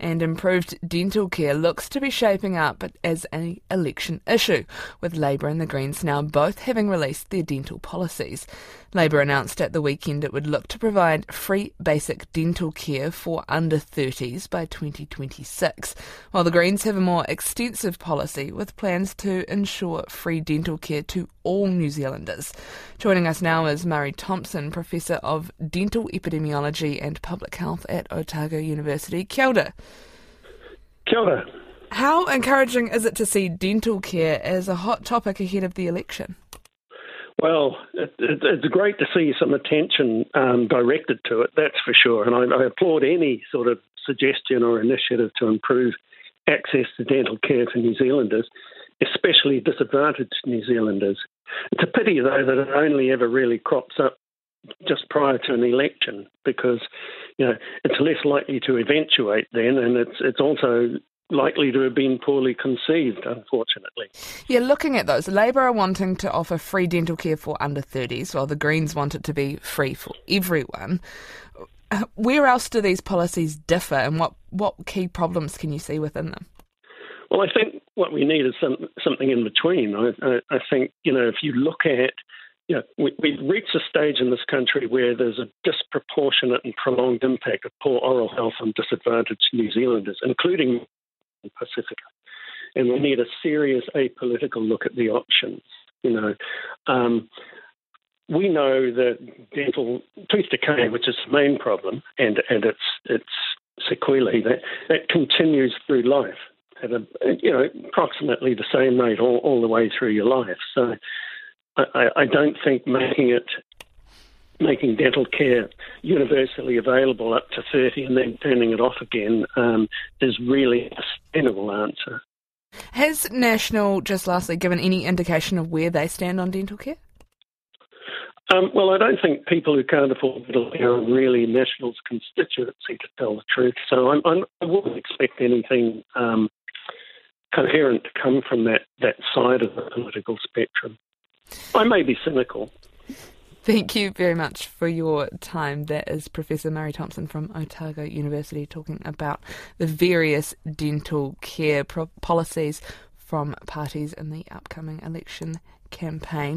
and improved dental care looks to be shaping up as an election issue, with Labour and the Greens now both having released their dental policies. Labour announced at the weekend it would look to provide free basic dental care for under 30s by 2026, while the Greens have a more extensive policy with plans to ensure free dental care to all New Zealanders. Joining us now is Murray Thomson, Professor of Dental Epidemiology and Public Health at Otago University. Kia ora. Kia ora. How encouraging is it to see dental care as a hot topic ahead of the election? Well, it, it, it's great to see some attention um, directed to it, that's for sure. And I, I, applaud any sort of suggestion or initiative to improve access to dental care for New Zealanders, especially disadvantaged New Zealanders. It's a pity, though, that it only ever really crops up just prior to an election because you know it's less likely to eventuate then, and it's it's also likely to have been poorly conceived, unfortunately. Yeah, looking at those, Labour are wanting to offer free dental care for under 30s, while the Greens want it to be free for everyone. Where else do these policies differ, and what, what key problems can you see within them? Well, I think what we need is some, something in between. I, I, I, think, you know, if you look at, you know, we, we've reached a stage in this country where there's a disproportionate and prolonged impact of poor oral health on disadvantaged New Zealanders, including Pasifika. And we need a serious apolitical look at the options. You know, um, we know that dental tooth decay, which is the main problem, and and its its sequelae, that that continues through life at a you know approximately the same rate all, all the way through your life. So I, I don't think making it making dental care universally available up to 30 and then turning it off again um, is really a sustainable answer. Has National, just lastly, given any indication of where they stand on dental care? Um, well, I don't think people who can't afford dental care are really National's constituency, to tell the truth. So I'm, I'm, I would not expect anything um, coherent to come from that, that side of the political spectrum. I may be cynical, Thank you very much for your time. That is Professor Murray Thomson from Otago University talking about the various dental care pro- policies from parties in the upcoming election campaign.